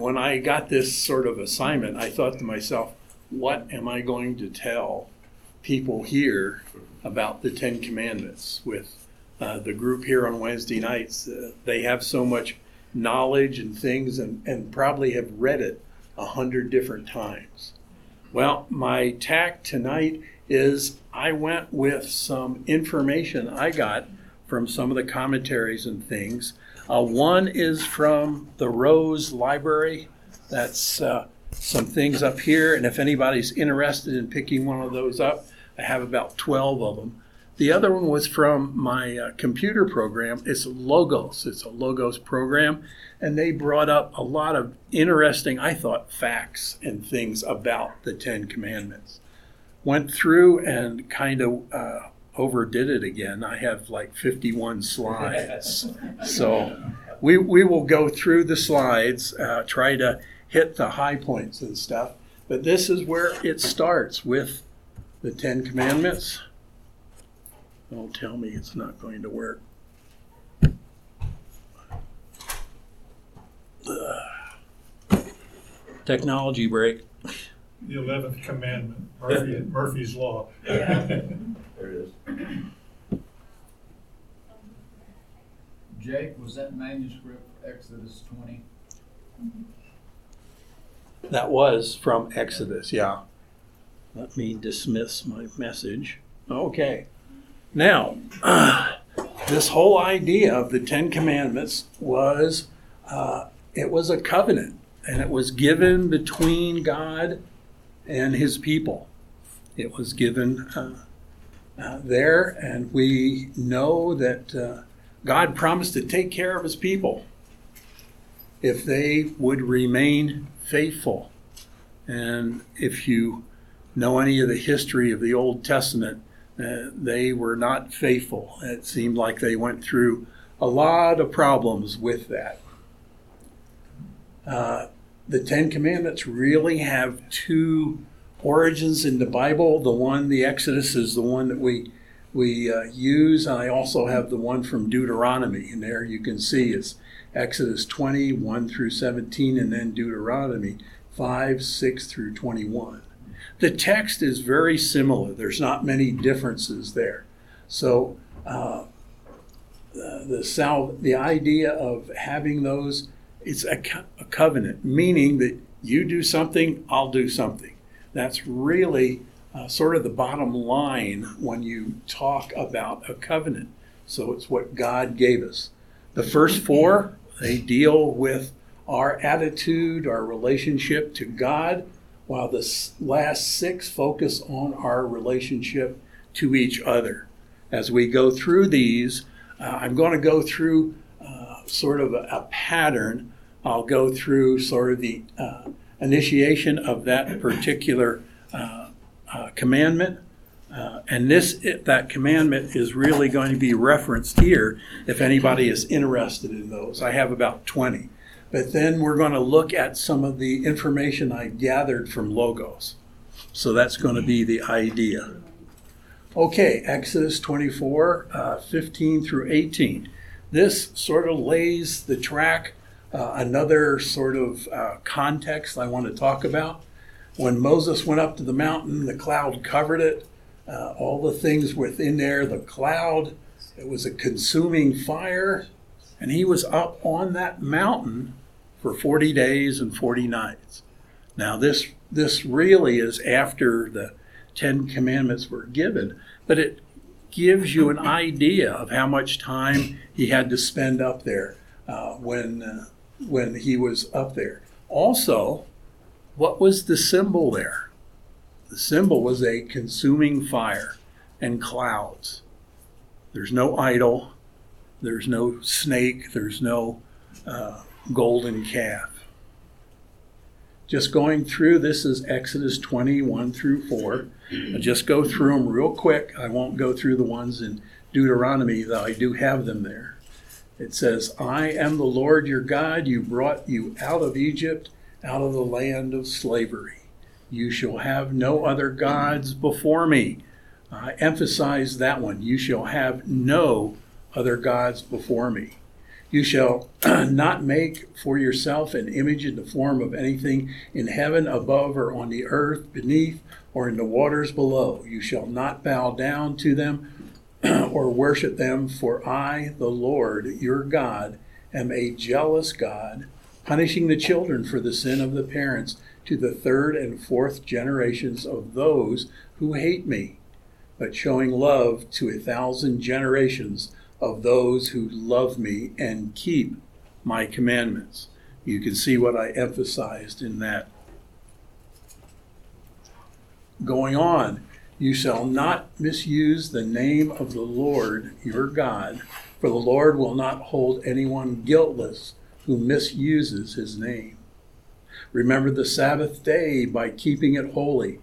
When I got this sort of assignment, I thought to myself, what am I going to tell people here about the Ten Commandments with uh, the group here on Wednesday nights? Uh, they have so much knowledge and things and, and probably have read it a hundred different times. Well, my tack tonight is I went with some information I got from some of the commentaries and things uh, one is from the Rose Library. That's uh, some things up here, and if anybody's interested in picking one of those up, I have about 12 of them. The other one was from my uh, computer program. It's Logos. It's a Logos program, and they brought up a lot of interesting, I thought, facts and things about the Ten Commandments. Went through and kind of uh, overdid it again. I have like 51 slides. so we, we will go through the slides, uh, try to hit the high points and stuff. But this is where it starts with the Ten Commandments. Don't tell me it's not going to work. Ugh. Technology break. The eleventh commandment, Murphy, Murphy's Law. There it is. Jake, was that manuscript for Exodus twenty? That was from Exodus, yeah. Let me dismiss my message. Okay. Now, this whole idea of the Ten Commandments was uh, it was a covenant, and it was given between God and His people. It was given uh, uh, there, and we know that uh, God promised to take care of his people if they would remain faithful. And if you know any of the history of the Old Testament, uh, they were not faithful. It seemed like they went through a lot of problems with that. The Ten Commandments really have two origins in the Bible. The one, the Exodus, is the one that we we uh, use. I also have the one from Deuteronomy, and there you can see it's Exodus 20, 1 through 17, and then Deuteronomy 5, 6 through 21. The text is very similar. There's not many differences there. So uh, the the, the idea of having those, it's a, co- a covenant, meaning that you do something, I'll do something. That's really uh, sort of the bottom line when you talk about a covenant. So it's what God gave us. The first four, they deal with our attitude, our relationship to God, while the last six focus on our relationship to each other. As we go through these, uh, I'm going to go through uh, sort of a, a pattern. I'll go through sort of the uh, initiation of that particular uh, uh, commandment. Uh, and this that commandment is really going to be referenced here if anybody is interested in those. I have about 20. But then we're going to look at some of the information I gathered from Logos. So that's going to be the idea. Okay, Exodus 24, uh, 15 through 18. This sort of lays the track, uh, another sort of uh, context I want to talk about. When Moses went up to the mountain, the cloud covered it. Uh, all the things within there, the cloud, it was a consuming fire, and he was up on that mountain for 40 days and 40 nights. Now, this, this really is after the Ten Commandments were given, but it gives you an idea of how much time he had to spend up there uh, when, uh, when he was up there. Also, what was the symbol there? The symbol was a consuming fire and clouds. There's no idol, there's no snake, there's no uh, golden calf. Just going through this is Exodus 21 through 4. I'll just go through them real quick. I won't go through the ones in Deuteronomy, though I do have them there. It says, I am the Lord your God. You brought you out of Egypt, out of the land of slavery. You shall have no other gods before me. I emphasize that one. You shall have no other gods before me. You shall not make for yourself an image in the form of anything in heaven above or on the earth beneath or in the waters below. You shall not bow down to them or worship them, for I, the Lord your God, am a jealous God, punishing the children for the sin of the parents to the third and fourth generations of those who hate me, but showing love to a thousand generations of those who love me and keep my commandments. You can see what I emphasized in that. Going on, you shall not misuse the name of the Lord your God, for the Lord will not hold anyone guiltless who misuses his name. Remember the Sabbath day by keeping it holy.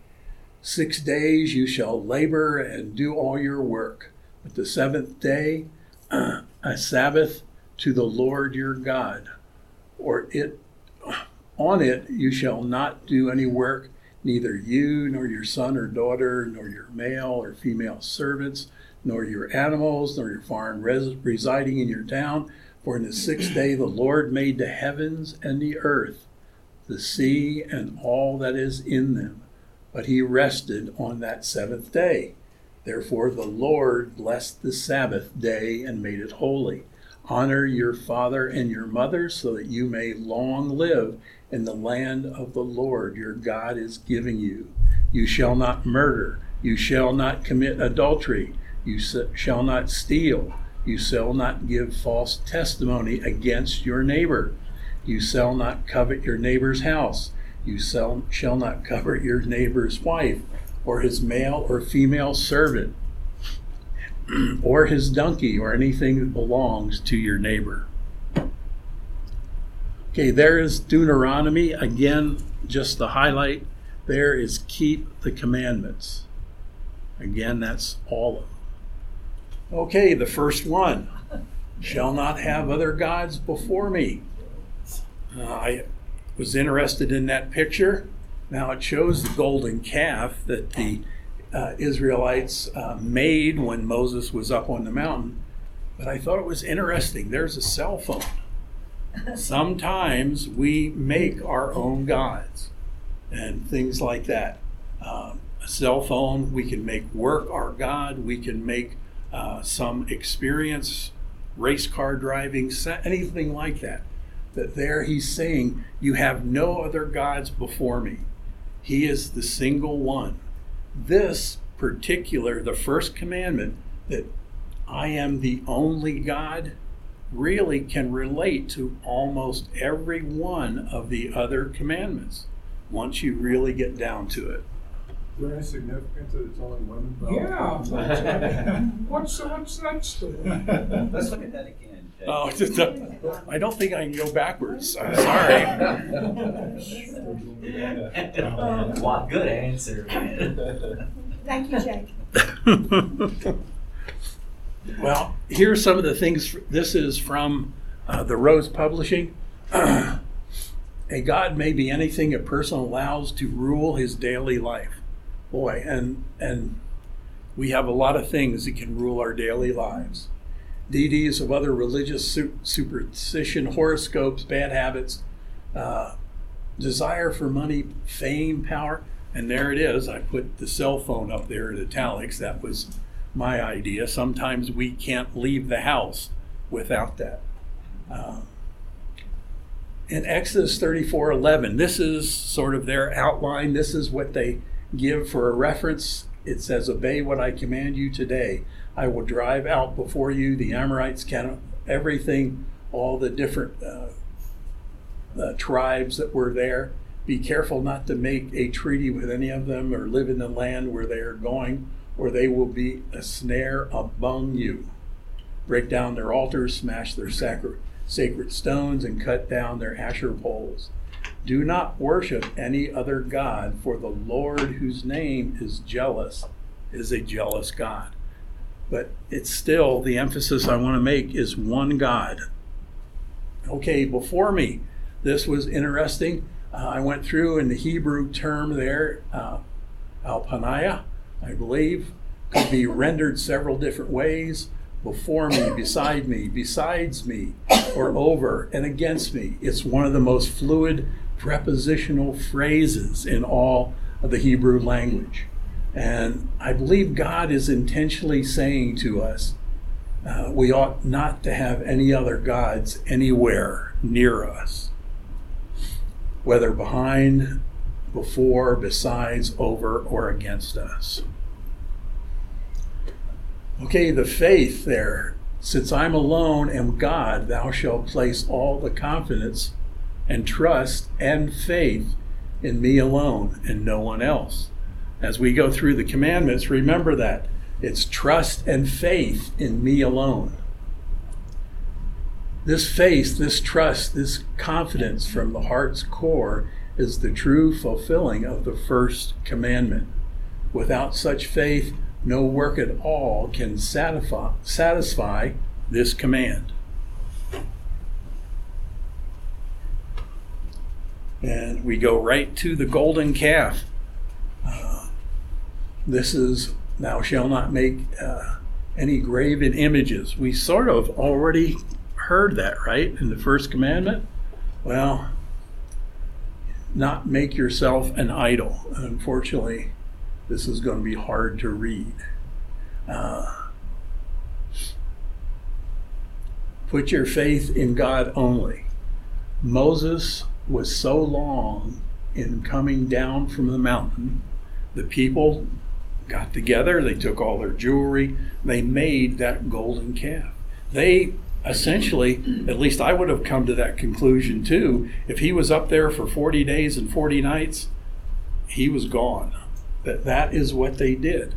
Six days you shall labor and do all your work, but the seventh day, a Sabbath to the Lord your God. Or it on it you shall not do any work, neither you nor your son or daughter, nor your male or female servants, nor your animals, nor your foreign res- residing in your town. For in the sixth day the Lord made the heavens and the earth, the sea and all that is in them. But he rested on that seventh day. Therefore the Lord blessed the Sabbath day and made it holy. Honor your father and your mother so that you may long live in the land of the Lord your God is giving you. You shall not murder. You shall not commit adultery. You shall not steal. You shall not give false testimony against your neighbor. You shall not covet your neighbor's house. You shall, shall not covet your neighbor's wife, or his male or female servant, or his donkey, or anything that belongs to your neighbor. Okay, there is Deuteronomy. Again, just the highlight there is keep the commandments. Again, that's all of them. Okay, the first one shall not have other gods before me. Uh, I was interested in that picture. Now it shows the golden calf that the uh, Israelites uh, made when Moses was up on the mountain. But I thought it was interesting. There's a cell phone. Sometimes we make our own gods and things like that. Um, a cell phone, we can make work our God. We can make uh, some experience, race car driving, anything like that. That there he's saying, You have no other gods before me. He is the single one. This particular, the first commandment, that I am the only God, really can relate to almost every one of the other commandments once you really get down to it. Is there any significance that it's only women? Yeah. What's, what's that story? Let's look at that again. Jay. Oh, just, uh, I don't think I can go backwards. I'm sorry. What good answer, man. Thank you, Jake. Well, here are some of the things. This is from uh, the Rose Publishing. a God may be anything a person allows to rule his daily life. Boy, and and we have a lot of things that can rule our daily lives. Deities of other religious su- superstition, horoscopes, bad habits, uh, desire for money, fame, power. And there it is. I put the cell phone up there in italics. That was my idea. Sometimes we can't leave the house without that. Um, in Exodus 34 11, this is sort of their outline. This is what they give for a reference. It says, Obey what I command you today. I will drive out before you the Amorites, can everything, all the different uh, uh, tribes that were there. Be careful not to make a treaty with any of them or live in the land where they are going, or they will be a snare among you. Break down their altars, smash their sacred, sacred stones, and cut down their Asherah poles. Do not worship any other God, for the Lord, whose name is jealous, is a jealous God. But it's still the emphasis I want to make is one God. Okay, before me, this was interesting. Uh, I went through in the Hebrew term there, uh, alpaniah, I believe, could be rendered several different ways. before me, beside me, besides me, or over and against me. It's one of the most fluid prepositional phrases in all of the Hebrew language. And I believe God is intentionally saying to us, uh, we ought not to have any other gods anywhere near us, whether behind, before, besides, over, or against us. Okay, the faith there. Since I'm alone am God, thou shalt place all the confidence and trust and faith in me alone and no one else. As we go through the commandments, remember that. It's trust and faith in me alone. This faith, this trust, this confidence from the heart's core is the true fulfilling of the first commandment. Without such faith, no work at all can satisfy, satisfy this command. And we go right to the golden calf. Uh, this is, thou shalt not make uh, any graven images. We sort of already heard that, right, in the first commandment? Well, not make yourself an idol. Unfortunately, this is going to be hard to read. Uh, put your faith in God only. Moses was so long in coming down from the mountain, the people got together, they took all their jewelry, they made that golden calf. They essentially, at least I would have come to that conclusion too, if he was up there for 40 days and 40 nights, he was gone. That that is what they did.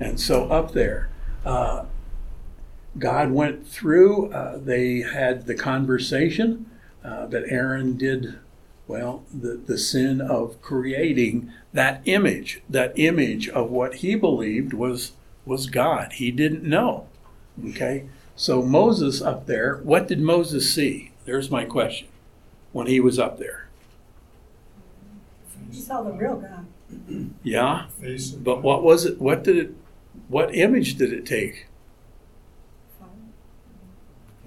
And so up there, uh, God went through, uh, they had the conversation uh, that Aaron did, well, the, the sin of creating that image, that image of what he believed was, was God. He didn't know. Okay? So Moses up there, what did Moses see? There's my question. When he was up there. You saw the real God. Yeah? Face of But what was it? What did it? What image did it take?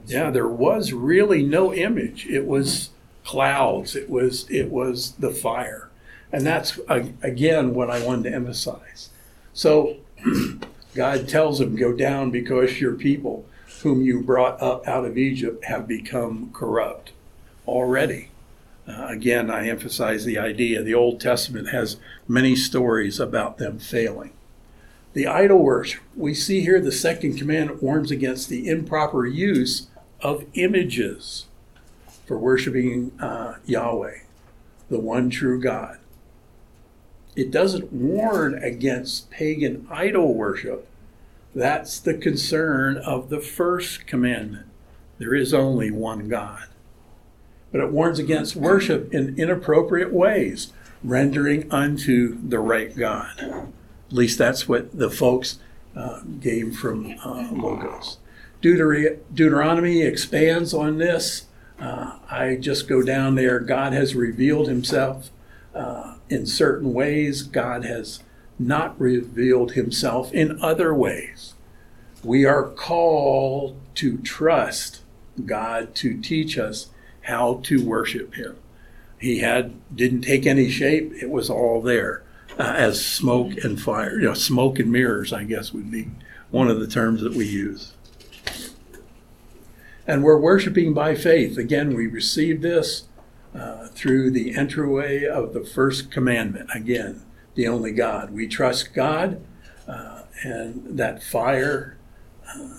Yeah, there was really no image. It was clouds. It was it was the fire, and that's again what I wanted to emphasize. So God tells him, "Go down because your people, whom you brought up out of Egypt, have become corrupt already." Uh, again, I emphasize the idea. The Old Testament has many stories about them failing. The idol worship. We see here the second commandment warns against the improper use of images for worshiping uh, Yahweh, the one true God. It doesn't warn against pagan idol worship. That's the concern of the first commandment. There is only one God. But it warns against worship in inappropriate ways, rendering unto the right God. At least that's what the folks uh, gave from uh, Logos. Deuter- Deuteronomy expands on this. Uh, I just go down there. God has revealed himself uh, in certain ways, God has not revealed himself in other ways. We are called to trust God to teach us how to worship him. He had didn't take any shape; it was all there uh, as smoke and fire. You know, smoke and mirrors, I guess, would be one of the terms that we use. And we're worshiping by faith. Again, we receive this uh, through the entryway of the first commandment. Again, the only God. We trust God, uh, and that fire uh,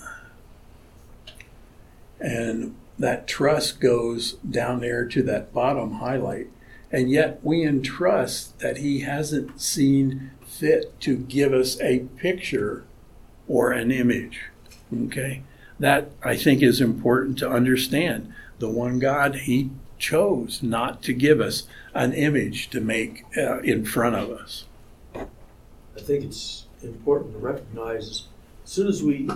and that trust goes down there to that bottom highlight. And yet we entrust that He hasn't seen fit to give us a picture or an image. Okay? That I think is important to understand. The one God, He chose not to give us an image to make uh, in front of us. I think it's important to recognize as soon as we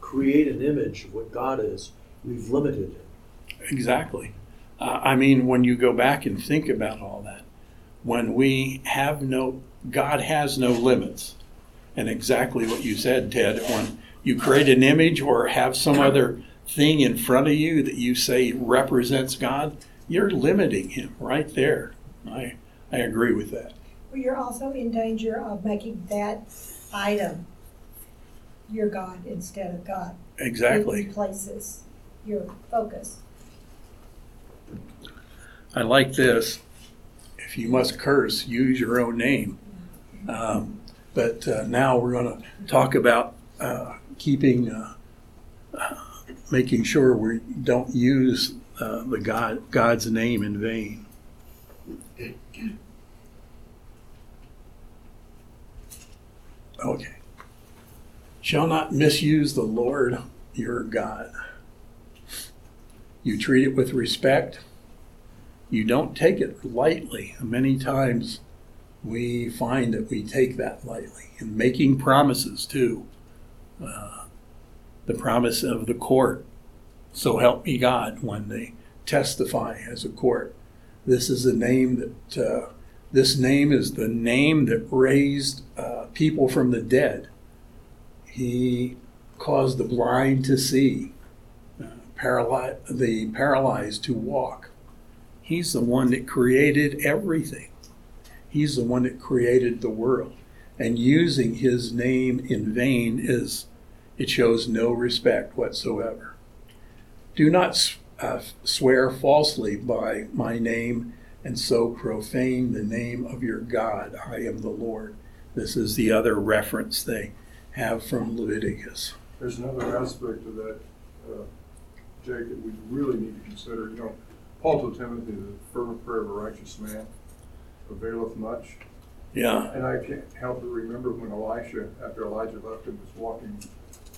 create an image of what God is, we've limited him. Exactly. Uh, I mean, when you go back and think about all that, when we have no, God has no limits. And exactly what you said, Ted, when you create an image or have some other thing in front of you that you say represents God, you're limiting him right there. I, I agree with that. Well, you're also in danger of making that item your God instead of God. It Exactly. replaces your focus. I like this. If you must curse, use your own name. Um, but uh, now we're going to talk about uh, keeping, uh, making sure we don't use uh, the God God's name in vain. Okay. Shall not misuse the Lord your God. You treat it with respect you don't take it lightly. Many times we find that we take that lightly and making promises too. Uh, the promise of the court. So help me God when they testify as a court. This is a name that, uh, this name is the name that raised uh, people from the dead. He caused the blind to see, the paralyzed to walk. He's the one that created everything. He's the one that created the world. And using his name in vain is, it shows no respect whatsoever. Do not uh, swear falsely by my name and so profane the name of your God. I am the Lord. This is the other reference they have from Leviticus. There's another aspect of that, uh, Jake, that we really need to consider. You know, Paul told Timothy, the fervent prayer of a righteous man availeth much. Yeah, And I can't help but remember when Elisha, after Elijah left him, was walking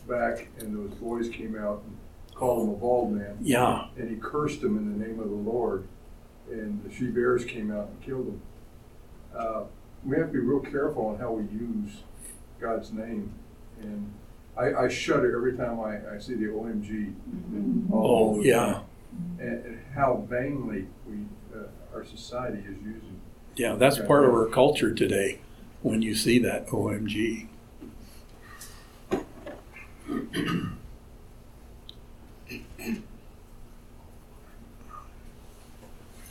back and those boys came out and called him a bald man. yeah, And he cursed him in the name of the Lord. And the she bears came out and killed him. Uh, we have to be real careful on how we use God's name. And I, I shudder every time I, I see the OMG. all oh, yeah, And, and how vainly we, uh, our society is using. yeah. That's part of our culture today when you see that OMG.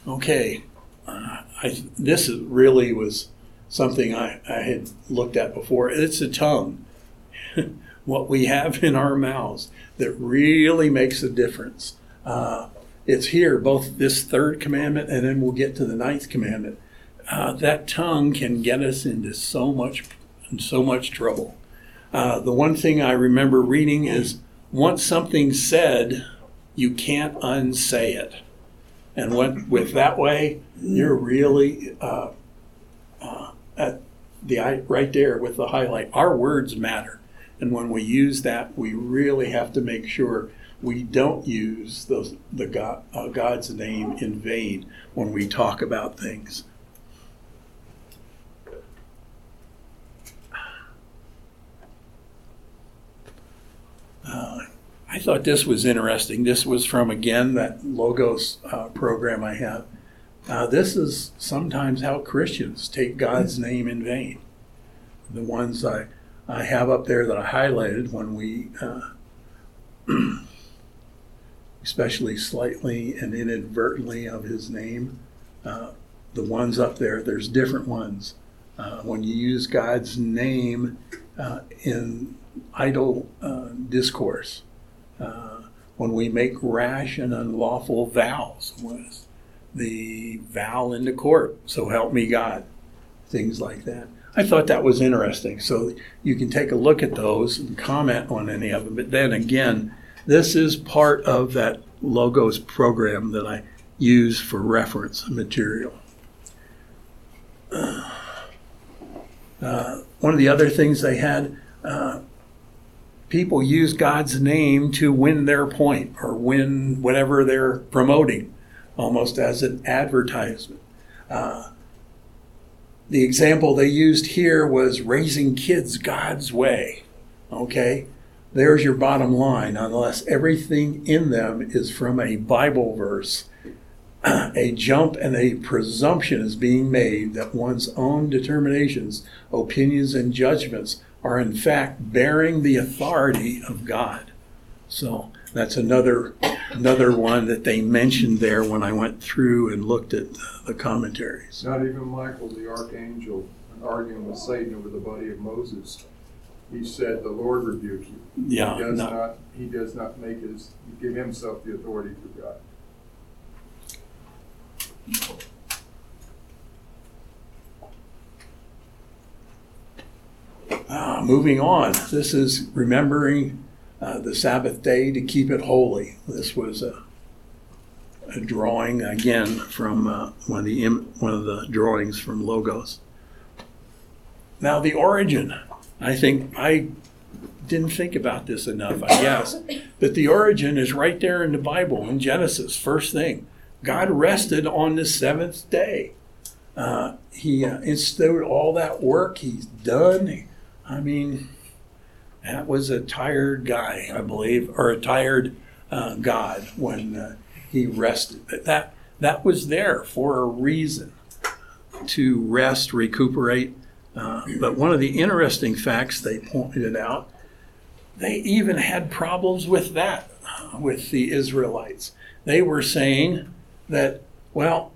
Okay, uh, I, this is really was something I, I had looked at before. It's the tongue, what we have in our mouths that really makes a difference. Uh, it's here, both this third commandment and then we'll get to the ninth commandment. Uh, that tongue can get us into so much, so much trouble. Uh, the one thing I remember reading is once something's said, you can't unsay it. And with that way, you're really uh, uh, at the right there with the highlight. Our words matter, and when we use that, we really have to make sure we don't use those the God, uh, God's name in vain when we talk about things. Uh, I thought this was interesting. This was from, again, that Logos uh, program I have. Uh, this is sometimes how Christians take God's name in vain. The ones I, I have up there that I highlighted when we, uh, especially slightly and inadvertently of his name, uh, the ones up there, there's different ones. Uh, when you use God's name uh, in idle uh, discourse, uh, when we make rash and unlawful vows, the vow in the court, so help me God, things like that. I thought that was interesting. So you can take a look at those and comment on any of them. But then again, this is part of that Logos program that I use for reference material. Uh, one of the other things they had, uh, people use God's name to win their point or win whatever they're promoting, almost as an advertisement. Uh, the example they used here was raising kids God's way. Okay? There's your bottom line, unless everything in them is from a Bible verse. A jump and a presumption is being made that one's own determinations, opinions, and judgments are in fact bearing the authority of God. So that's another another one that they mentioned there when I went through and looked at the commentaries. Not even Michael, the archangel, arguing with Satan over the body of Moses. He said, "The Lord rebuke you." Yeah, He does not- not, he does not make his, give himself the authority to God. Uh, moving on, this is remembering uh, the Sabbath day to keep it holy. This was a, a drawing again from uh, one of the im- one of the drawings from Logos. Now the origin, I think I didn't think about this enough. I guess, but the origin is right there in the Bible in Genesis. First thing, God rested on the seventh day. Uh, he uh, instituted all that work He's done. I mean, that was a tired guy, I believe, or a tired uh, God when uh, he rested. That that was there for a reason to rest, recuperate. Uh, but one of the interesting facts they pointed out, they even had problems with that with the Israelites. They were saying that, well,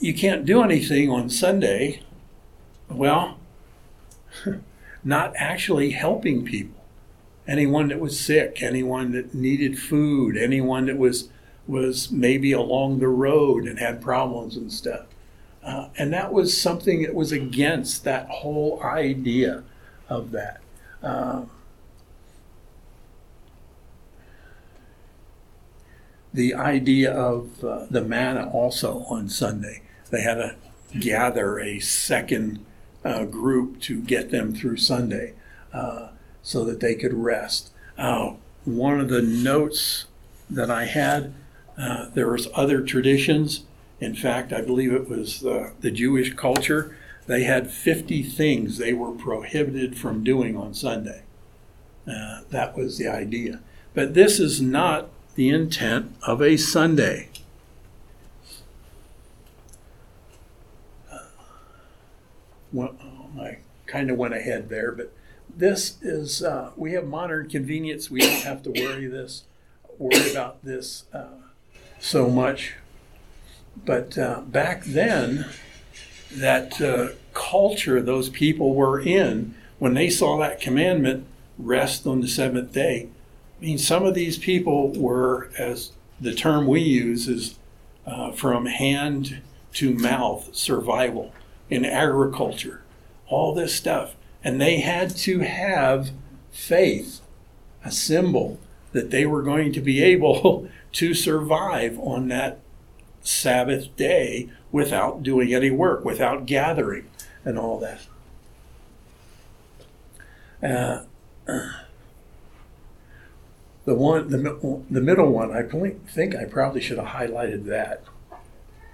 you can't do anything on Sunday. Well, not actually helping people. Anyone that was sick, anyone that needed food, anyone that was was maybe along the road and had problems and stuff. Uh, and that was something that was against that whole idea of that. Uh, the idea of uh, the manna also on Sunday. They had to gather a second uh, group to get them through Sunday uh, so that they could rest. Uh, one of the notes that I had, uh, there was other traditions. In fact, I believe it was the, the Jewish culture. They had 50 things they were prohibited from doing on Sunday. Uh, that was the idea. But this is not the intent of a Sunday. Well, oh, I kind of went ahead there, but this is uh, we have modern convenience. We don't have to worry this, worry about this uh, so much. But uh, back then, that uh, culture those people were in when they saw that commandment, rest on the seventh day. I mean, some of these people were, as the term we use is uh, from hand to mouth survival in agriculture, all this stuff. And they had to have faith, a symbol that they were going to be able to survive on that Sabbath day without doing any work, without gathering and all that. Uh, the one, the, the middle one, I think I probably should have highlighted that.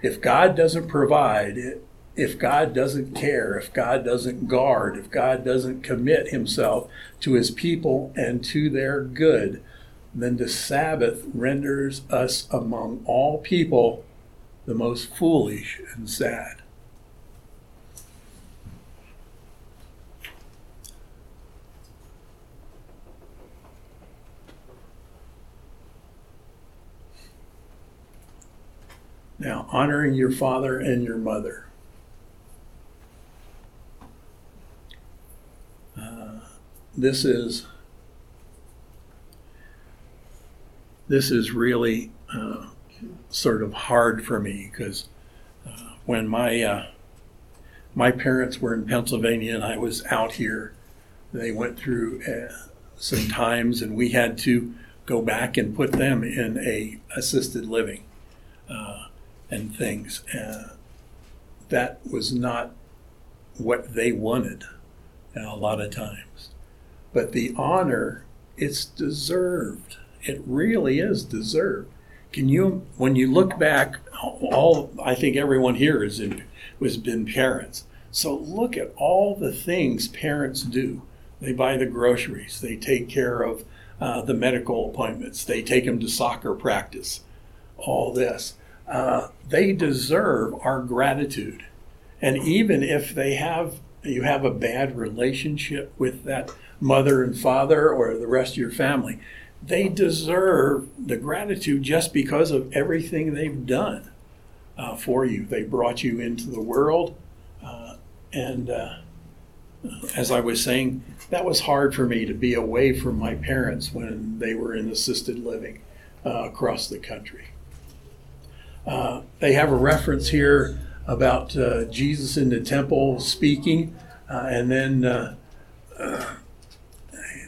If God doesn't provide, if God doesn't care, if God doesn't guard, if God doesn't commit himself to his people and to their good, then the Sabbath renders us among all people the most foolish and sad. Now, honoring your father and your mother. Uh, this is this is really uh, sort of hard for me because uh, when my uh, my parents were in Pennsylvania and I was out here, they went through uh, some times and we had to go back and put them in a assisted living uh, and things. That was not what they wanted a lot of times. But the honor, it's deserved. It really is deserved. Can you, when you look back, all I think everyone here is in, has been parents. So look at all the things parents do. They buy the groceries. They take care of uh, the medical appointments. They take them to soccer practice. All this. Uh, they deserve our gratitude. And even if they have you have a bad relationship with that mother and father or the rest of your family, they deserve the gratitude just because of everything they've done uh, for you. They brought you into the world. Uh, and uh, as I was saying, that was hard for me to be away from my parents when they were in assisted living uh, across the country. Uh, they have a reference here about uh, Jesus in the temple speaking, uh, and then uh, uh,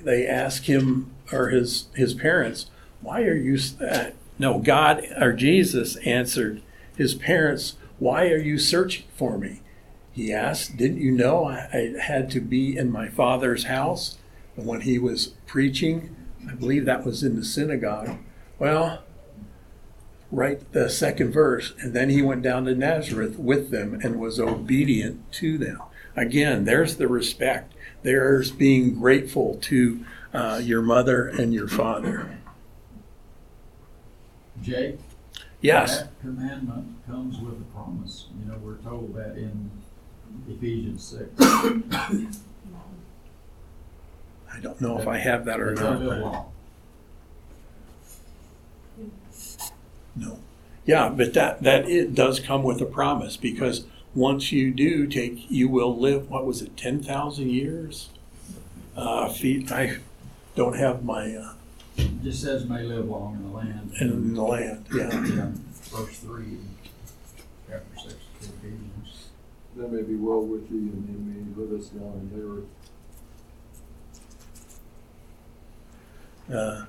they ask him or his his parents, "Why are you?" Uh, no, God or Jesus answered his parents, "Why are you searching for me?" He asked, "Didn't you know I, I had to be in my Father's house?" And when he was preaching, I believe that was in the synagogue. Well, right the second verse, and then he went down to Nazareth with them and was obedient to them. Again, there's the respect. There's being grateful to uh, your mother and your father. Jake? Yes. That commandment comes with a promise. You know, we're told that in Ephesians six. I don't know if I have that or not. No. Yeah, but that that it does come with a promise because once you do take, you will live. What was it, ten thousand years? Uh, feet. I don't have my uh, It just says may live long in the land. in the land. Yeah. Yeah, Verse three, chapter six of Ephesians. That may be well with thee, and they may live us long in the earth. Uh,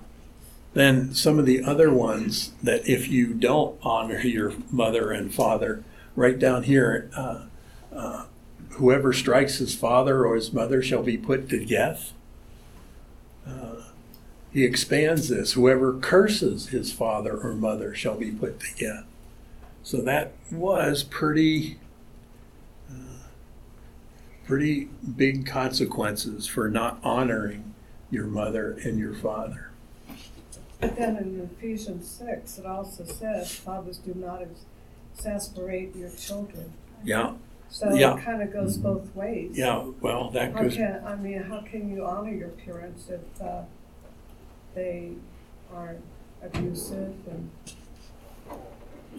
then some of the other ones that if you don't honor your mother and father, right down here, uh, uh, whoever strikes his father or his mother shall be put to death. Uh, he expands this whoever curses his father or mother shall be put to death. So that was pretty, uh, pretty big consequences for not honoring your mother and your father. But then in Ephesians six, it also says, fathers do not exasperate your children. Yeah, So Yeah. it kind of goes both ways. yeah. Well, that How goes. can, I mean, how can you honor your parents if, uh, they aren't abusive and,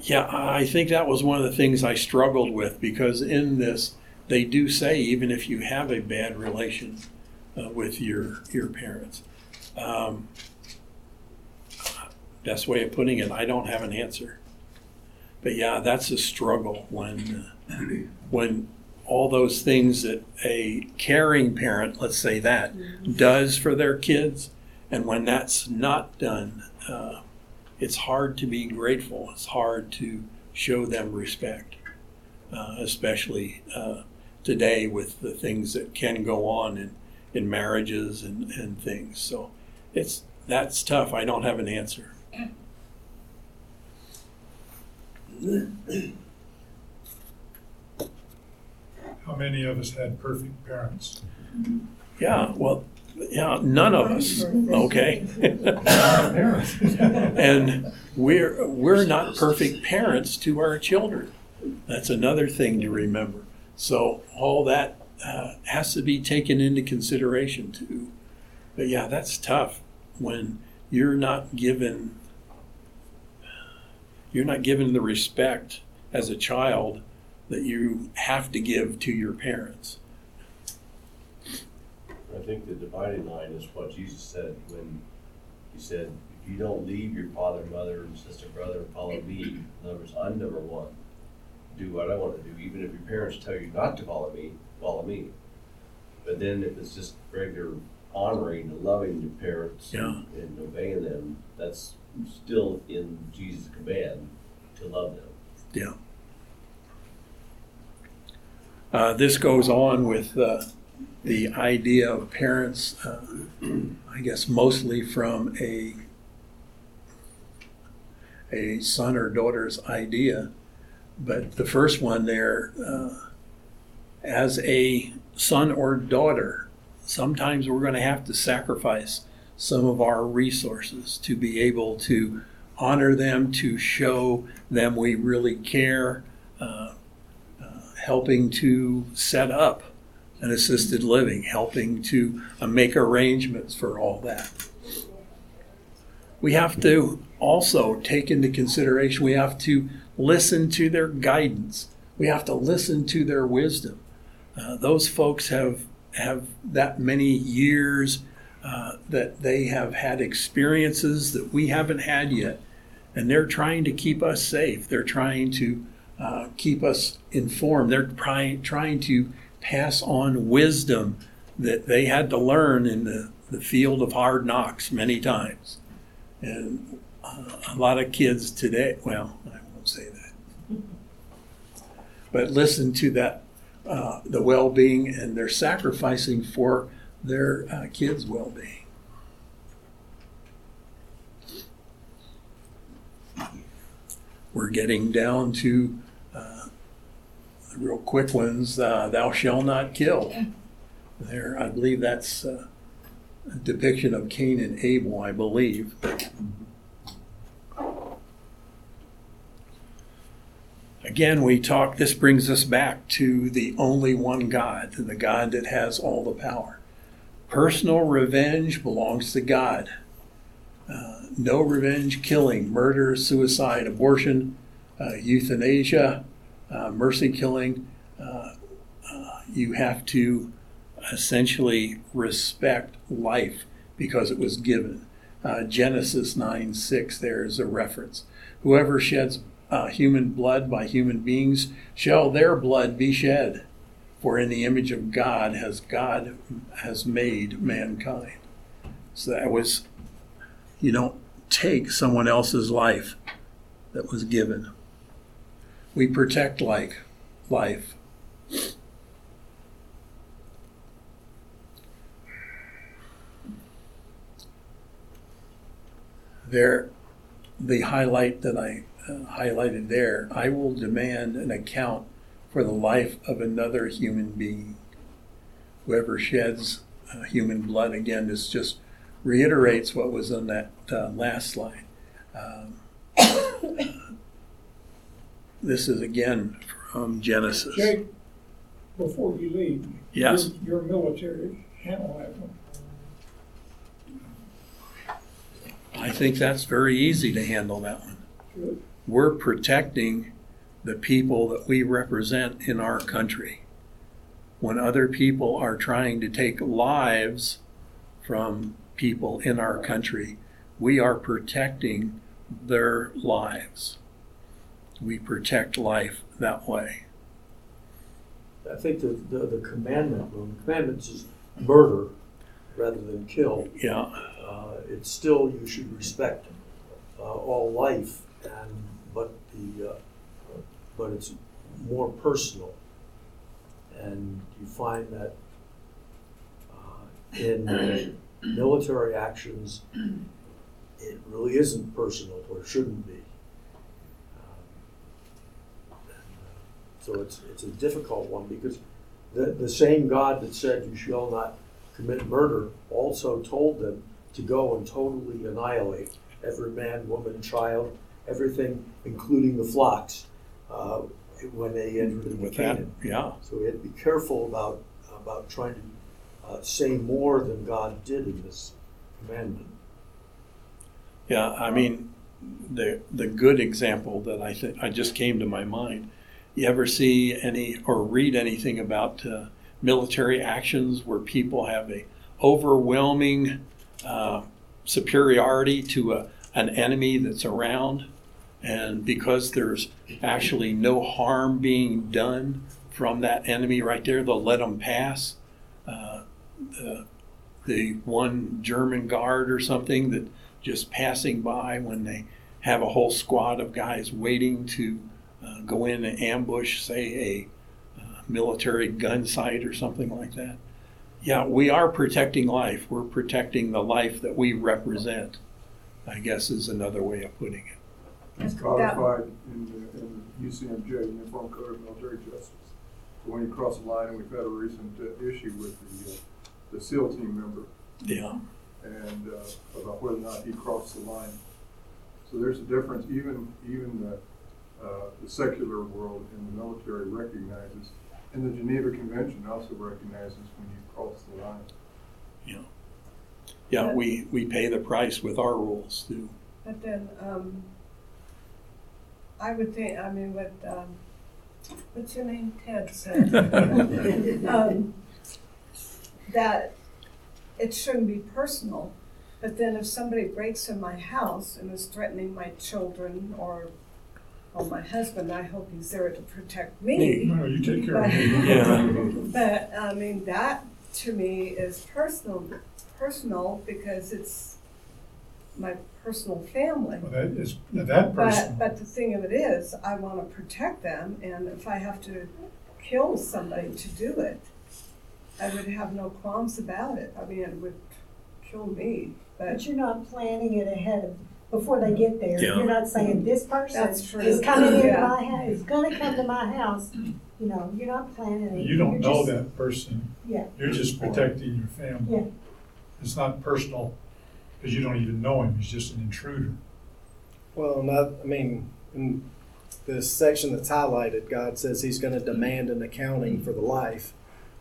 Yeah, I think that was one of the things I struggled with because in this, they do say even if you have a bad relation uh, with your your parents, um, best way of putting it, I don't have an answer. But yeah, that's a struggle when when all those things that a caring parent, let's say that, does for their kids, and when that's not done. Uh, it's hard to be grateful. It's hard to show them respect, uh, especially uh, today with the things that can go on in, in marriages and, and things. So it's that's tough. I don't have an answer. How many of us had perfect parents? Yeah, well, yeah, none of us. Okay. and we're we're not perfect parents to our children. That's another thing to remember. So all that uh, has to be taken into consideration too. But yeah, that's tough when you're not given you're not given the respect as a child that you have to give to your parents. I think the dividing line is what Jesus said when he said, if you don't leave your father, mother, and sister, brother, and follow me, in other words, I'm number one. Do what I want to do, even if your parents tell you not to follow me, follow me. But then if it's just regular honoring and loving your parents Yeah. and obeying them, that's still in Jesus' command to love them. Yeah. Uh, this goes on with uh, the idea of parents, uh, I guess mostly from a a son or daughter's idea. But the first one there, uh, as a son or daughter, sometimes we're going to have to sacrifice some of our resources to be able to honor them, to show them we really care, uh, uh, helping to set up an assisted living, helping to uh, make arrangements for all that. We have to also take into consideration, we have to listen to their guidance. We have to listen to their wisdom. Uh, those folks have have that many years uh, that they have had experiences that we haven't had yet, and they're trying to keep us safe. They're trying to uh, keep us informed. They're trying trying to pass on wisdom that they had to learn in the, the field of hard knocks many times. And uh, a lot of kids today, well, I won't say that, but listen to that, uh, the well being, and they're sacrificing for their uh, kids' well being. We're getting down to uh, the real quick ones uh, thou shalt not kill. There, I believe that's uh, a depiction of Cain and Abel, I believe. Again, we talk, this brings us back to the only one God, the God that has all the power. Personal revenge belongs to God. Uh, no revenge killing, murder, suicide, abortion, uh, euthanasia, uh, mercy killing. Uh, uh, you have to essentially respect life because it was given. Uh, Genesis 9 6, there is a reference. Whoever sheds human blood by human beings shall their blood be shed. For in the image of God has God has made mankind. So that was, you don't take someone else's life that was given. We protect like life. There, the highlight that I uh, highlighted there, I will demand an account for the life of another human being. Whoever sheds uh, human blood, again, this just reiterates what was on that uh, last slide. Um, this is again from Genesis. Jake, before you leave. Yes. Your, your military, handle that one. I think that's very easy to handle that one. Good. We're protecting the people that we represent in our country. When other people are trying to take lives from people in our country, we are protecting their lives. We protect life that way. I think the, the, the commandment, well, the commandments is murder rather than kill. Yeah, Uh, it's still, you should respect, uh, all life and, but the, uh, but it's more personal. And you find that, uh, in military actions, it really isn't personal, or shouldn't be. Um, and, uh, So it's, it's a difficult one, because the, the same God that said you shall not commit murder also told them to go and totally annihilate every man, woman, child, everything, including the flocks, uh, when they entered into with that, Canaan. yeah. So we had to be careful about, about trying to uh, say more than God did in this commandment. Yeah, I mean, the the good example that I think I just came to my mind. You ever see any or read anything about uh, military actions where people have a overwhelming uh, superiority to a, an enemy that's around, and because there's actually no harm being done from that enemy right there, they'll let them pass. Uh, the, the one German guard or something that just passing by when they have a whole squad of guys waiting to uh, go in and ambush, say, a uh, military gun site or something like that. Yeah, we are protecting life. We're protecting the life that we represent, I guess is another way of putting it. It's codified in the, in the UCMJ, Uniform Code of Military Justice. So when you cross the line, and we've had a recent uh, issue with the, uh, the SEAL team member Yeah. and, uh, about whether or not he crossed the line. So there's a difference, even, even the, uh, the secular world in the military recognizes And the Geneva Convention also recognizes when you cross the line. Yeah, we, we pay the price with our rules too. But then, um, I would think, I mean, what, um, what's your name, Ted said? um, That it shouldn't be personal, but then if somebody breaks in my house and is threatening my children or, or my husband, I hope he's there to protect me. No, you take care of me. Yeah. But, I mean, that to me is personal, personal because it's my personal family. Well, that is, that But, person, but the thing of it is, I wanna protect them, and if I have to kill somebody to do it, I would have no qualms about it, I mean, it would kill me, but But you're not planning it ahead of, before they get there. Yeah. You're not saying this person is coming into my house, is gonna come to my house. You know, you're not planning it. you don't You're know just- that person, Yeah, you're just protecting your family. Yeah. It's not personal, because you don't even know him, he's just an intruder. Well, not, I mean, in the section that's highlighted, God says He's going to demand an accounting for the life.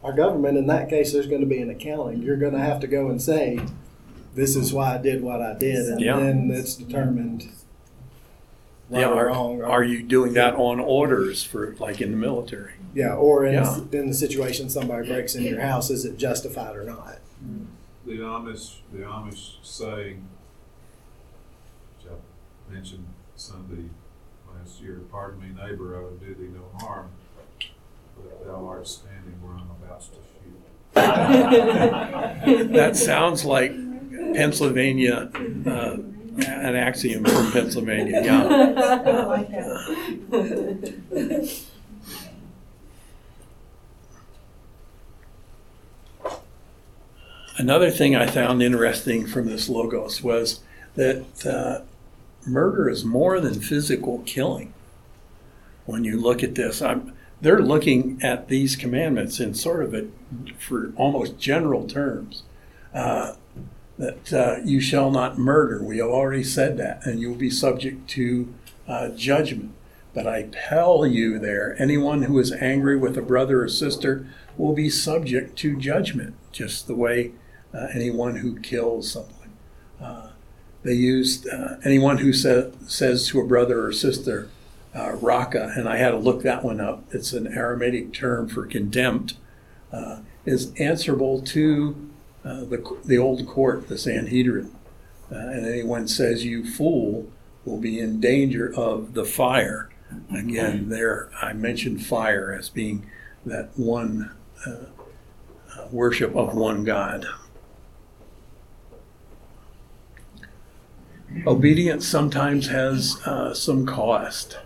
Our government, in that case, there's going to be an accounting. You're going to have to go and say, "This is why I did what I did," and Yeah. then it's determined right Yeah, are, wrong. are you doing that on orders for, like in the military? yeah, or in, Yeah. in the situation somebody breaks in your house, is it justified or not? Mm. The Amish, the Amish saying, which I mentioned Sunday last year, pardon me neighbor, I would do thee no harm, but thou art standing where I'm about to shoot. That sounds like Pennsylvania, uh, an axiom from Pennsylvania, yeah. I like that. Another thing I found interesting from this logos was that uh, murder is more than physical killing. When you look at this, I'm, they're looking at these commandments in sort of a, for almost general terms. Uh, that uh, you shall not murder. We have already said that, and you'll be subject to uh, judgment. But I tell you there, anyone who is angry with a brother or sister will be subject to judgment, just the way anyone who kills someone. Uh, they used uh, anyone who sa- says to a brother or sister, uh, raka, and I had to look that one up. It's an Aramaic term for contempt, uh, is answerable to uh, the, the old court, the Sanhedrin. Uh, and anyone says you fool will be in danger of the fire. Again, there I mentioned fire as being that one uh, uh, worship of one God. Obedience sometimes has uh, some cost.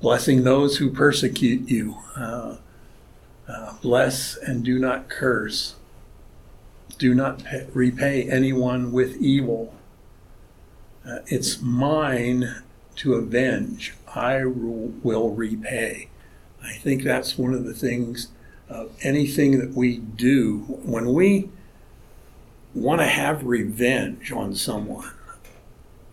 Blessing those who persecute you. Uh, uh, bless and do not curse. Do not pay, repay anyone with evil. Uh, it's mine to avenge. I will repay. I think that's one of the things of anything that we do when we want to have revenge on someone.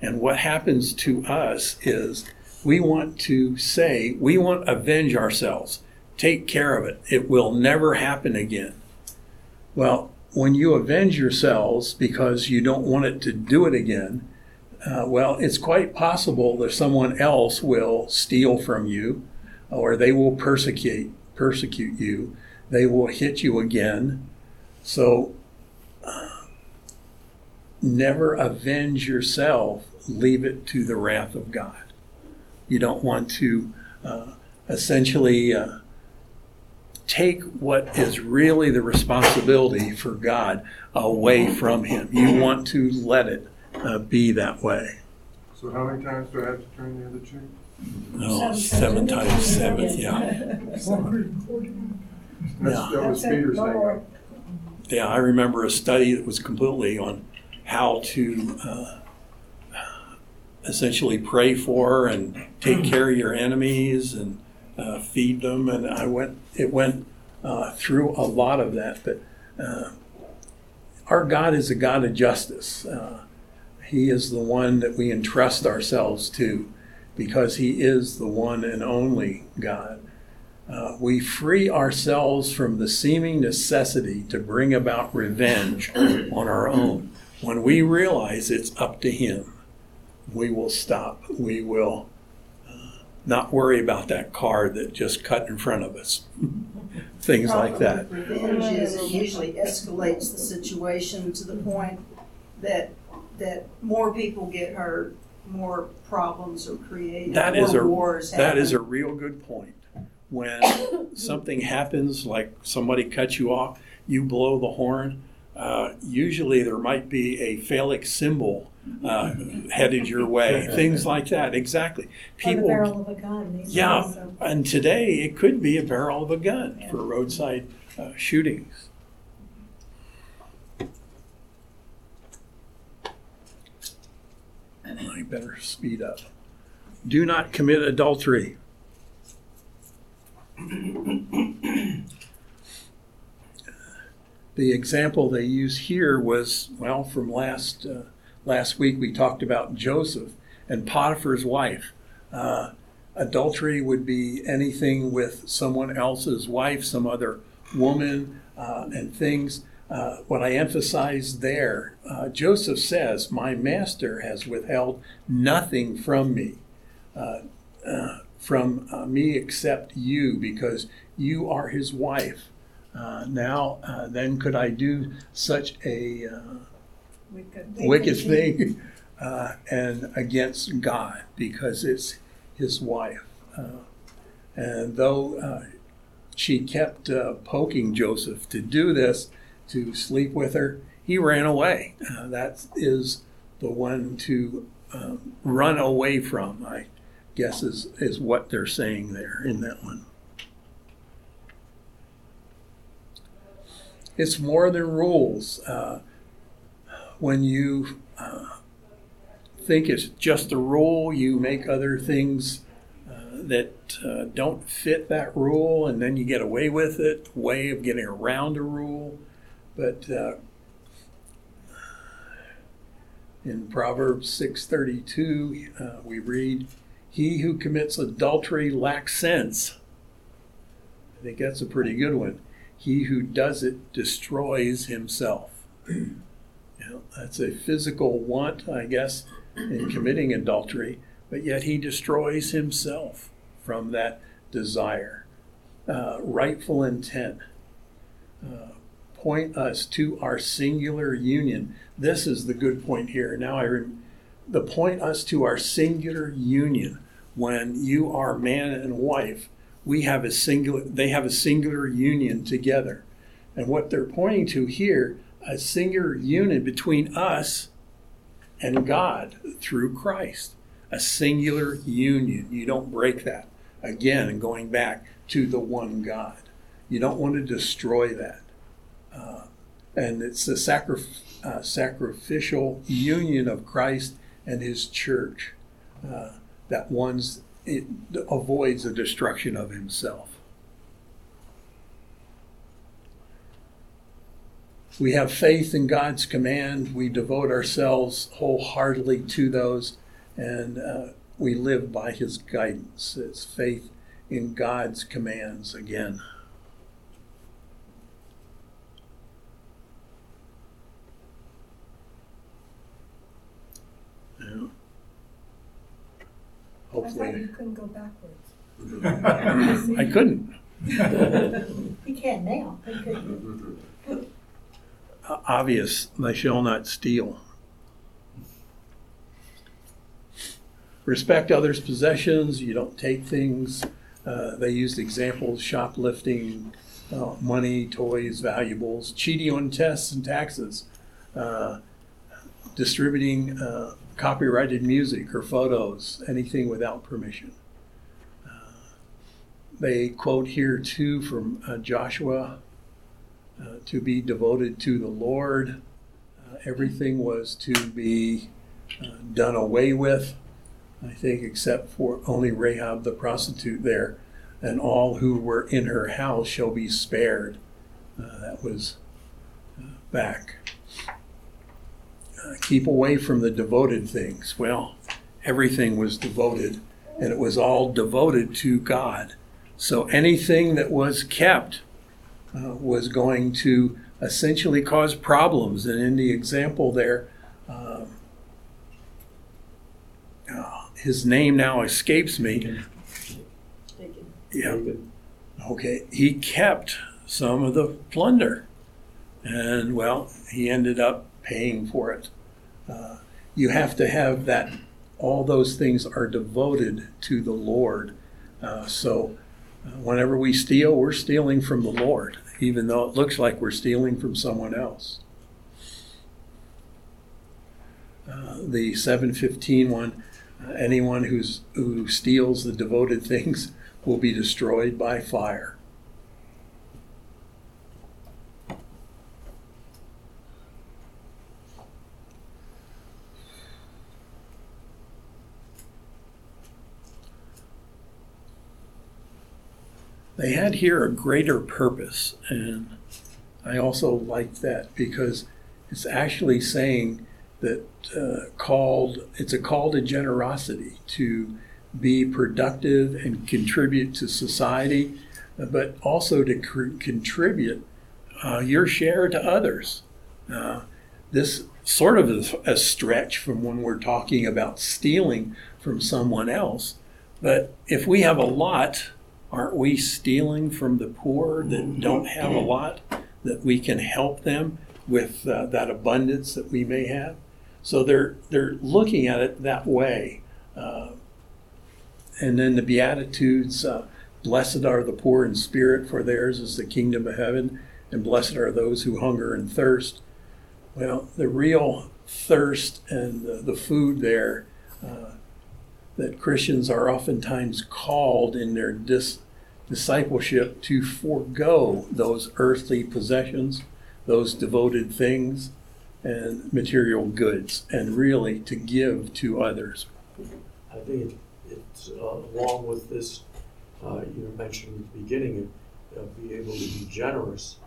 And what happens to us is we want to say, we want to avenge ourselves. Take care of it. It will never happen again. Well, when you avenge yourselves because you don't want it to do it again, uh, well, it's quite possible that someone else will steal from you, or they will persecute persecute you. They will hit you again. So, uh, never avenge yourself. Leave it to the wrath of God. You don't want to uh, essentially uh, take what is really the responsibility for God away from Him. You want to let it uh, be that way. So how many times do I have to turn the other cheek? Oh, seven times seven, yeah. Yeah. that was Peter's thing. Yeah, I remember a study that was completely on how to uh, essentially pray for and take care of your enemies and uh, feed them. And I went, it went uh, through a lot of that. But uh, our God is a God of justice. Uh, he is the one that we entrust ourselves to because He is the one and only God. uh, we free ourselves from the seeming necessity to bring about revenge on our own. When we realize it's up to Him, we will stop. We will uh, not worry about that car that just cut in front of us. Things like that. Revenge is it usually escalates the situation to the point that, that more people get hurt, more problems are created, That is a more wars that is a real good point. When something happens, like somebody cuts you off, you blow the horn. Uh, usually, there might be a phallic symbol uh, headed your way. Things like that. Exactly. Or the People. barrel of a gun. these Yeah, days, so. and today it could be a barrel of a gun for roadside uh, shootings. I better speed up. Do not commit adultery. The example they use here was, well, from last, uh, last week we talked about Joseph and Potiphar's wife. Uh, adultery would be anything with someone else's wife, some other woman, uh, and things. Uh, what I emphasize there, uh, Joseph says, My master has withheld nothing from me, uh, from me except you, because you are his wife. Uh, now, uh, then, could I do such a uh, We wicked thing uh, and against God because it's his wife. Uh, and though uh, she kept uh, poking Joseph to do this, to sleep with her, he ran away. Uh, that is the one to um, run away from, I guess, is, is what they're saying there in that one. It's more than rules. Uh, when you uh, think it's just a rule, you make other things uh, that uh, don't fit that rule, and then you get away with it, way of getting around a rule. But uh, in Proverbs six thirty two, uh, we read, "He who commits adultery lacks sense." I think that's a pretty good one. He who does it destroys himself. You know, that's a physical want, I guess, in committing adultery, but yet he destroys himself from that desire. Uh, rightful intent. Uh, point us to our singular union. This is the good point here. Now I rem- the point us to our singular union. When you are man and wife, we have a singular. They have a singular union together, and what they're pointing to here a singular union between us and God through Christ. A singular union. You don't break that. Again, going back to the one God. You don't want to destroy that. Uh, and it's the sacri- uh, sacrificial union of Christ and his church uh, that one's, it avoids the destruction of himself. We have faith in God's command. We devote ourselves wholeheartedly to those, and uh, we live by His guidance. It's faith in God's commands again. Yeah. I thought Hopefully, you couldn't go backwards. I couldn't. You can now. You could- obvious, they shall not steal. Respect others' possessions, you don't take things. Uh, they used examples shoplifting, uh, money, toys, valuables, cheating on tests and taxes, uh, distributing uh, copyrighted music or photos, anything without permission. Uh, they quote here too from uh, Joshua uh, to be devoted to the Lord. Uh, everything was to be uh, done away with, I think, except for only Rahab the prostitute there, and all who were in her house shall be spared. Uh, that was back. Keep away from the devoted things. Well, everything was devoted, and it was all devoted to God. So anything that was kept uh, was going to essentially cause problems. And in the example there, um, uh, his name now escapes me. Yeah. Okay, he kept some of the plunder, and well, he ended up paying for it. You have to have that. All those things are devoted to the Lord. Uh, so, uh, whenever we steal, we're stealing from the Lord, even though it looks like we're stealing from someone else. Uh, the 715 one, uh, anyone who's, who steals the devoted things will be destroyed by fire. They had here a greater purpose, and I also like that because it's actually saying that uh, called it's a call to generosity to be productive and contribute to society, but also to cr- contribute uh, your share to others. Uh, this sort of is a stretch from when we're talking about stealing from someone else, but if we have a lot, aren't we stealing from the poor that don't have a lot that we can help them with uh, that abundance that we may have? So they're they're looking at it that way. Uh, and then the Beatitudes uh, Blessed are the poor in spirit, for theirs is the kingdom of heaven, and blessed are those who hunger and thirst. Well, the real thirst and the, the food there uh, that Christians are oftentimes called in their dis- discipleship to forego those earthly possessions, those devoted things, and material goods, and really to give to others. I think it- it's uh, along with this, uh, you mentioned at the beginning, of of being able to be generous.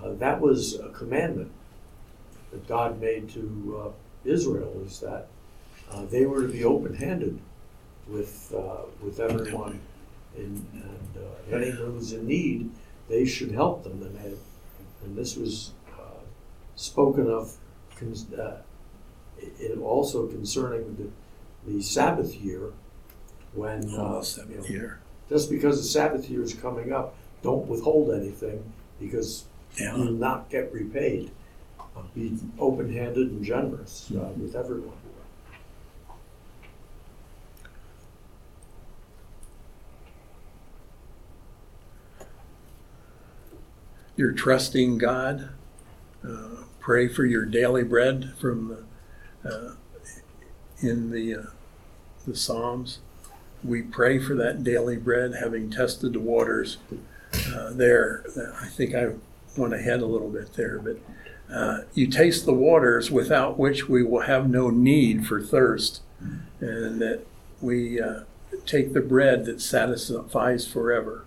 Uh, That was a commandment that God made to uh, Israel, is that uh, they were to be open-handed with, uh, with everyone. And, and uh, anyone who's in need, they should help them. And, they- and this was uh, spoken of, cons- uh, it also concerning the, the Sabbath year, when, uh, Almost you know, year. just because the Sabbath year is coming up, don't withhold anything because Yeah. you'll not get repaid. Be open-handed and generous uh, with everyone. You're trusting God. Uh, pray for your daily bread from the, uh, in the uh, the Psalms. We pray for that daily bread, having tested the waters uh, there. I think I went ahead a little bit there, but uh, you taste the waters without which we will have no need for thirst, and that we uh, take the bread that satisfies forever.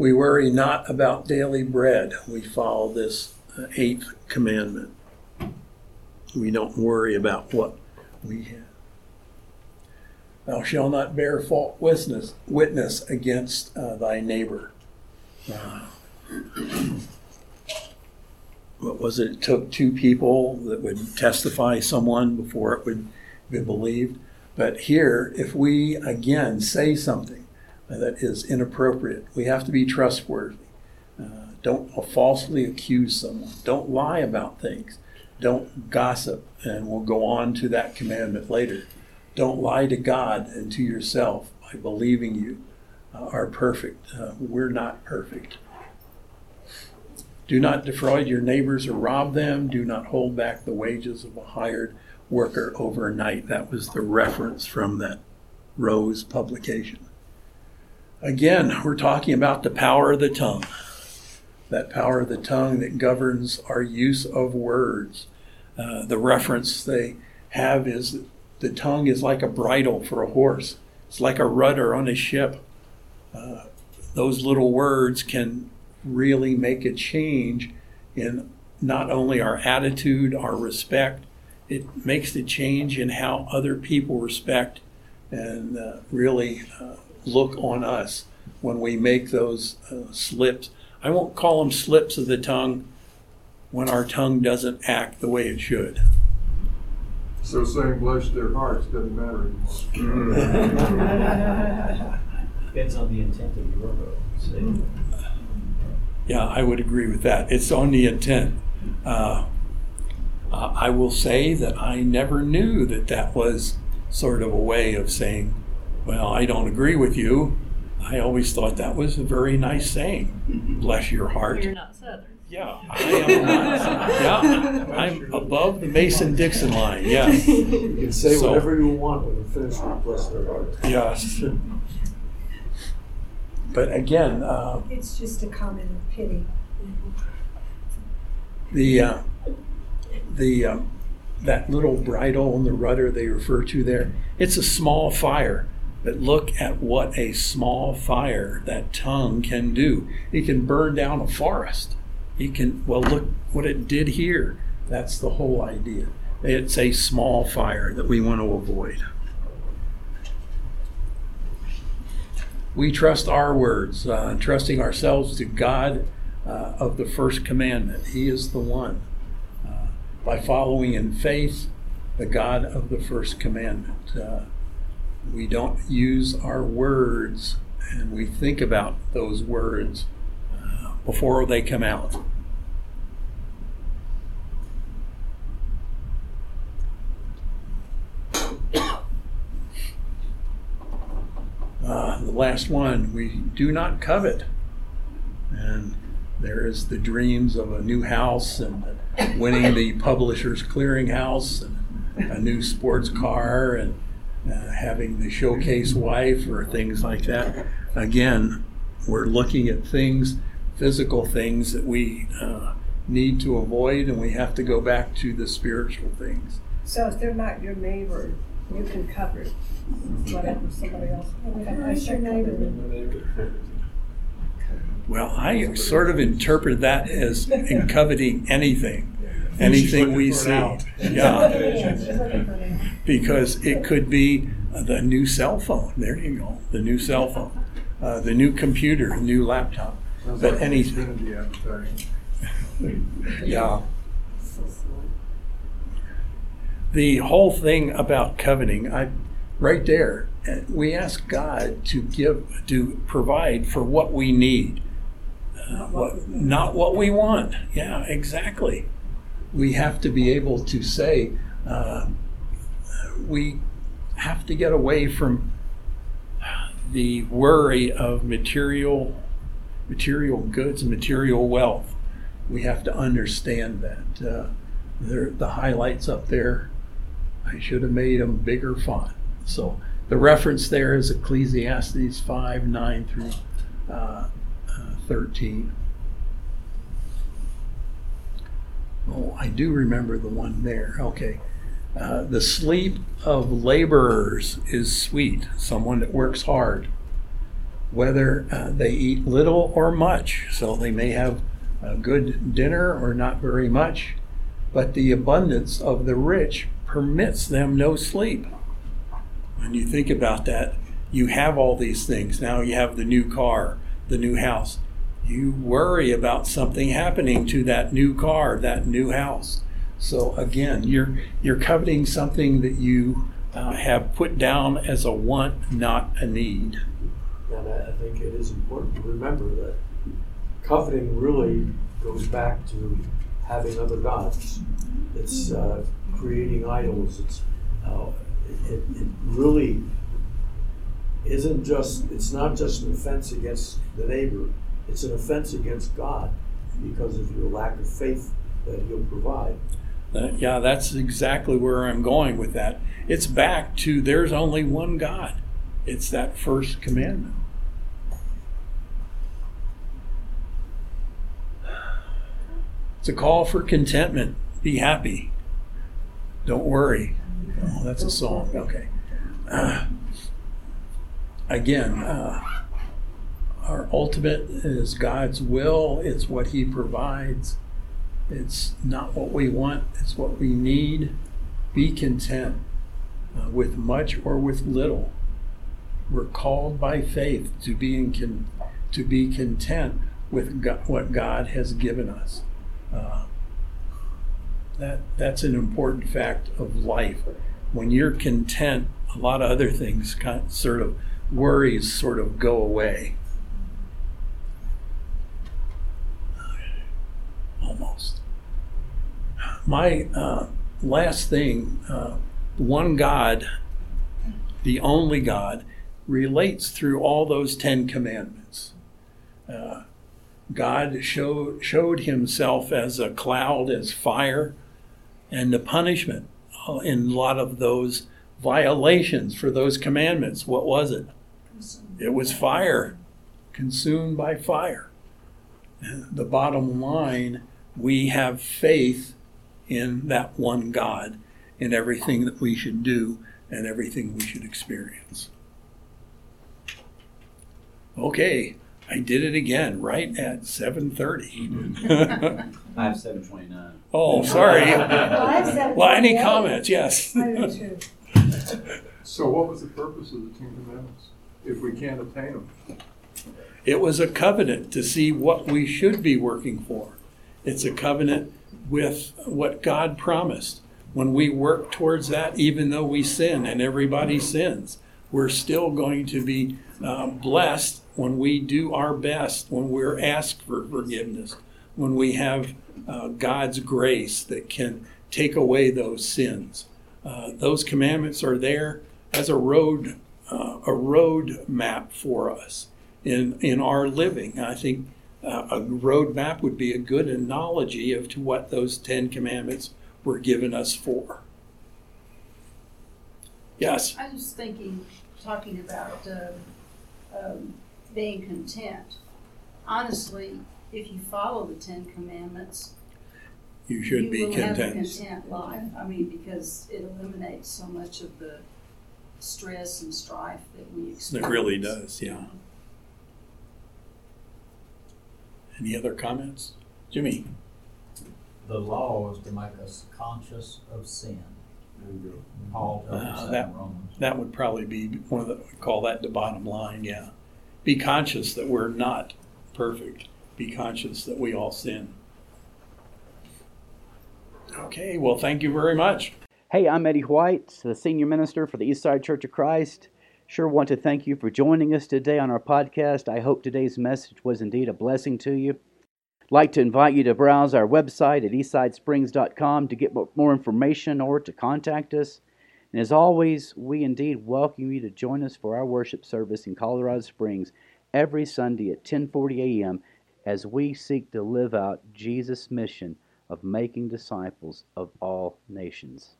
We worry not about daily bread. We follow this uh, eighth commandment. We don't worry about what we have. Thou shalt not bear false witness, witness against uh, thy neighbor. What was it? It took two people that would testify someone before it would be believed. But here, if we again say something that is inappropriate, we have to be trustworthy. Uh, don't falsely accuse someone. Don't lie about things. Don't gossip. And we'll go on to that commandment later. Don't lie to God and to yourself by believing you uh, are perfect. Uh, we're not perfect. Do not defraud your neighbors or rob them. Do not hold back the wages of a hired worker overnight. That was the reference from that Rose publication. Again, we're talking about the power of the tongue. That power of the tongue that governs our use of words. Uh, the reference they have is the tongue is like a bridle for a horse, it's like a rudder on a ship. Uh, those little words can really make a change in not only our attitude, our respect, it makes the change in how other people respect and uh, really uh, look on us when we make those uh, slips. I won't call them slips of the tongue when our tongue doesn't act the way it should. So saying bless their hearts doesn't matter anymore. Depends on the intent of your vote. Yeah, I would agree with that. It's on the intent. Uh, uh, I will say that I never knew that that was sort of a way of saying, well, I don't agree with you. I always thought that was a very nice saying. Bless your heart. You're not Southern. Yeah, I am not. Yeah, I'm above the Mason Dixon line. Yes. You can say So- whatever you want when you finish with bless their heart. Yes. But again, uh, It's just a comment of pity. the uh, the um, that little bridle and the rudder they refer to there it's a small fire but look at what a small fire that tongue can do. It can burn down a forest. It can well look what it did here. That's the whole idea. It's a small fire that we want to avoid. We trust our words uh, trusting ourselves to god uh, of the first commandment. He is the one uh, by following in faith the God of the first commandment. We don't use our words and we think about those words uh, before they come out. Uh, the last one, we do not covet. And there is the dreams of a new house and winning the publisher's clearinghouse and a new sports car and uh, having the showcase wife or things like that. Again, we're looking at things, physical things that we uh, need to avoid, and we have to go back to the spiritual things. So if they're not your neighbor, you can cover it, whatever somebody else. Who's your neighbor? Well, I sort of interpret that as in coveting anything, anything we see. Yeah. because it could be the new cell phone. There you go, the new cell phone, uh, the new computer, new laptop. Sounds But like any, yeah. The whole thing about coveting, I, right there, uh, we ask God to give, to provide for what we need, uh, what, not what we want. Yeah, exactly. We have to be able to say, uh, we have to get away from the worry of material material goods and material wealth. We have to understand that. Uh, the highlights up there, I should have made them bigger font. So the reference there is Ecclesiastes 5 9 through uh, uh, 13. Oh, I do remember the one there. Okay. Uh, the sleep of laborers is sweet, someone that works hard, whether uh, they eat little or much. So they may have a good dinner or not very much, but the abundance of the rich permits them no sleep. When you think about that, you have all these things. Now you have the new car, the new house. You worry about something happening to that new car, that new house. So again, you're you're coveting something that you uh, have put down as a want, not a need. And I, think it is important to remember that coveting really goes back to having other gods. It's uh, creating idols. It's uh, it, it really isn't just. It's not just an offense against the neighbor. It's an offense against God because of your lack of faith that He'll provide. Uh, yeah, that's exactly where I'm going with that. It's back to there's only one God. It's that first commandment. It's a call for contentment. Be happy. Don't worry. Oh, that's a song. Okay. Uh, again, uh, our ultimate is God's will, it's what He provides. It's not what we want, it's what we need. Be content uh, with much or with little. we're called by faith to be in con, to be content with what God has given us. Uh, that that's an important fact of life. When you're content, a lot of other things kind of, sort of worries sort of go away. Almost. My uh, last thing, uh, one God, the only God, relates through all those Ten Commandments. Uh, God showed, showed himself as a cloud, as fire, and the punishment in a lot of those violations for those commandments. What was it? It was fire, consumed by fire. The bottom line we have faith in that one God in everything that we should do and everything we should experience. Okay, I did it again right at 7:30. I have seven twenty-nine. oh, sorry. Oh, I have seven well, any comments? Yes. I do too. So what was the purpose of the Ten Commandments, if we can't obtain them? It was a covenant to see what we should be working for. It's a covenant with what God promised. When we work towards that, even though we sin and everybody sins, we're still going to be uh, blessed when we do our best, when we're asked for forgiveness, when we have uh, God's grace that can take away those sins. Uh, those commandments are there as a road, uh, a road map for us in in our living. I think uh, a road map would be a good analogy of to what those Ten Commandments were given us for. Yes. I was thinking, talking about uh, um, being content. Honestly, if you follow the Ten Commandments, You should be you will have a content. content life. I mean, because it eliminates so much of the stress and strife that we experience. It really does, yeah. Any other comments? Jimmy? The law is to make us conscious of sin. Paul tells us that that, in Romans. that would probably be one of the, we call that the bottom line, yeah. Be conscious that we're not perfect. Be conscious that we all sin. Okay, well, thank you very much. Hey, I'm Eddie White, the senior minister for the Eastside Church of Christ. Sure want to thank you for joining us today on our podcast. I hope today's message was indeed a blessing to you. I'd like to invite you to browse our website at eastsidesprings.com to get more information or to contact us. And as always, we indeed welcome you to join us for our worship service in Colorado Springs every Sunday at 10:40 a.m. as we seek to live out Jesus' mission of making disciples of all nations.